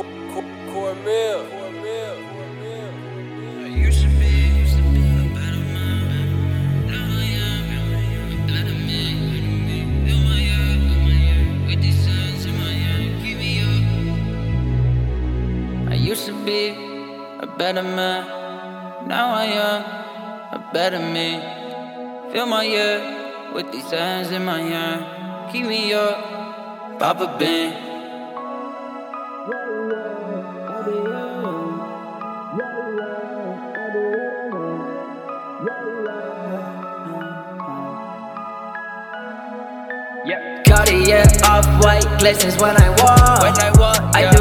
a meal. You should be, used to be a better man. Now I. I used to be a better man. Now I am a better me. Fill my ear with these hands in my hand. Keep me up, Papa Bean. Yeah. Cartier off white glistens when I walk. When I walk, I yeah. do,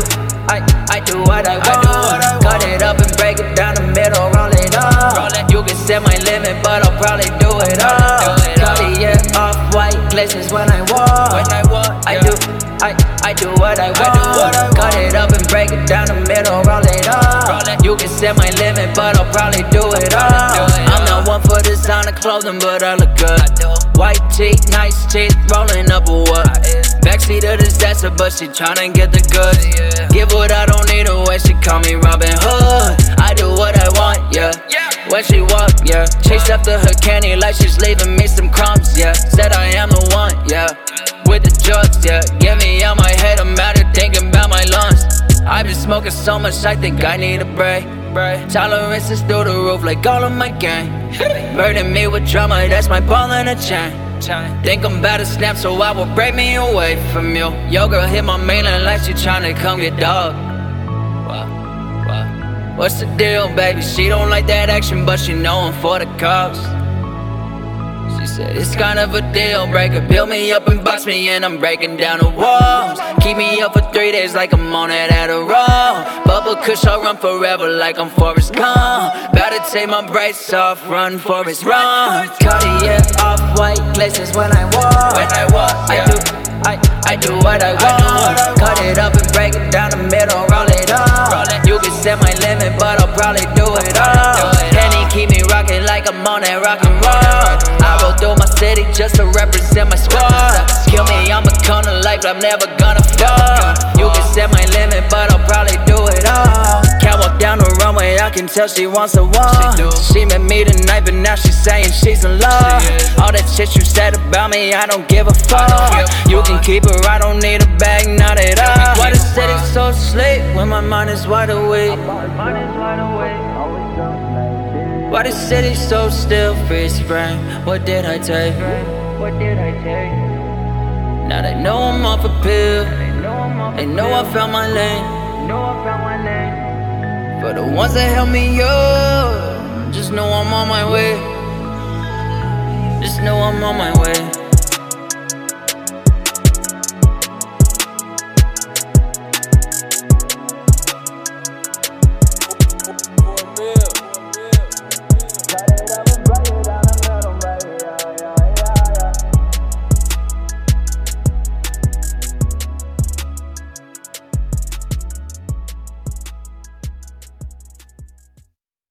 I, I do what I want. do what I Cut it up and break it down the middle, roll it up. Roll it. You can set my limit, but I'll probably do it all. do it all. Cartier off white glistens when I walk. When I walk, I do, I, I do what I want. do what I Cut it up and break it down the middle, roll it up. Roll it. You can set my limit, but I'll probably do it all. I'm not one for designer clothing, but I look good. I. White teeth, nice teeth, rolling up a what? Backseat of disaster, but she tryna get the goods. Yeah. Give what I don't need away, she call me Robin Hood. I do what I want, yeah. Yeah. When she walk, yeah. Chase after her candy like she's leaving me some crumbs, yeah. Said I am the one, yeah. With the drugs, yeah. Get me out my head, I'm out here thinking about my lungs. I've been smoking so much, I think I need a break. Tolerance is through the roof, like all of my gang. Burning me with drama, that's my ball and a chain. Think I'm about to snap, so I will break me away from you. Yo, girl hit my mainland like she tryna come get dog. What's the deal, baby? She don't like that action, but she know I'm for the cause. Said it's kind of a deal breaker. Build me up and box me in, I'm breaking down the walls. Keep me up for three days like I'm on that Adderall. Bubble Kush, I'll run forever like I'm Forrest Gump. About to take my brakes off, run Forrest run. Cartier off white glistens when I walk. When I walk, I do, I, I do what I want. Cut it up and break it down the middle, roll it up. Roll it. You can set my limit, but I'll probably do it all. do it me rocking like I'm on that rock and roll. I roll through my city just to represent my squad. Kill me, I'm a con of life, I'm never gonna fall. You can set my limit, but I'll probably do it all. Can't walk down the runway, I can tell she wants a one. do. She met me tonight, but now she's saying she's in love. She. All that shit you said about me, I don't give a fuck. give You fuck. can keep her, I don't need a bag, not at all. Why the keep city so sleep when my mind is wide awake? Why the city so still, freeze frame? What did I take? What did I take? Now they know I'm off a pill. know I'm off They know I found my lane. know I found my name. For the ones that help me up, just know I'm on my way. Just know I'm on my way.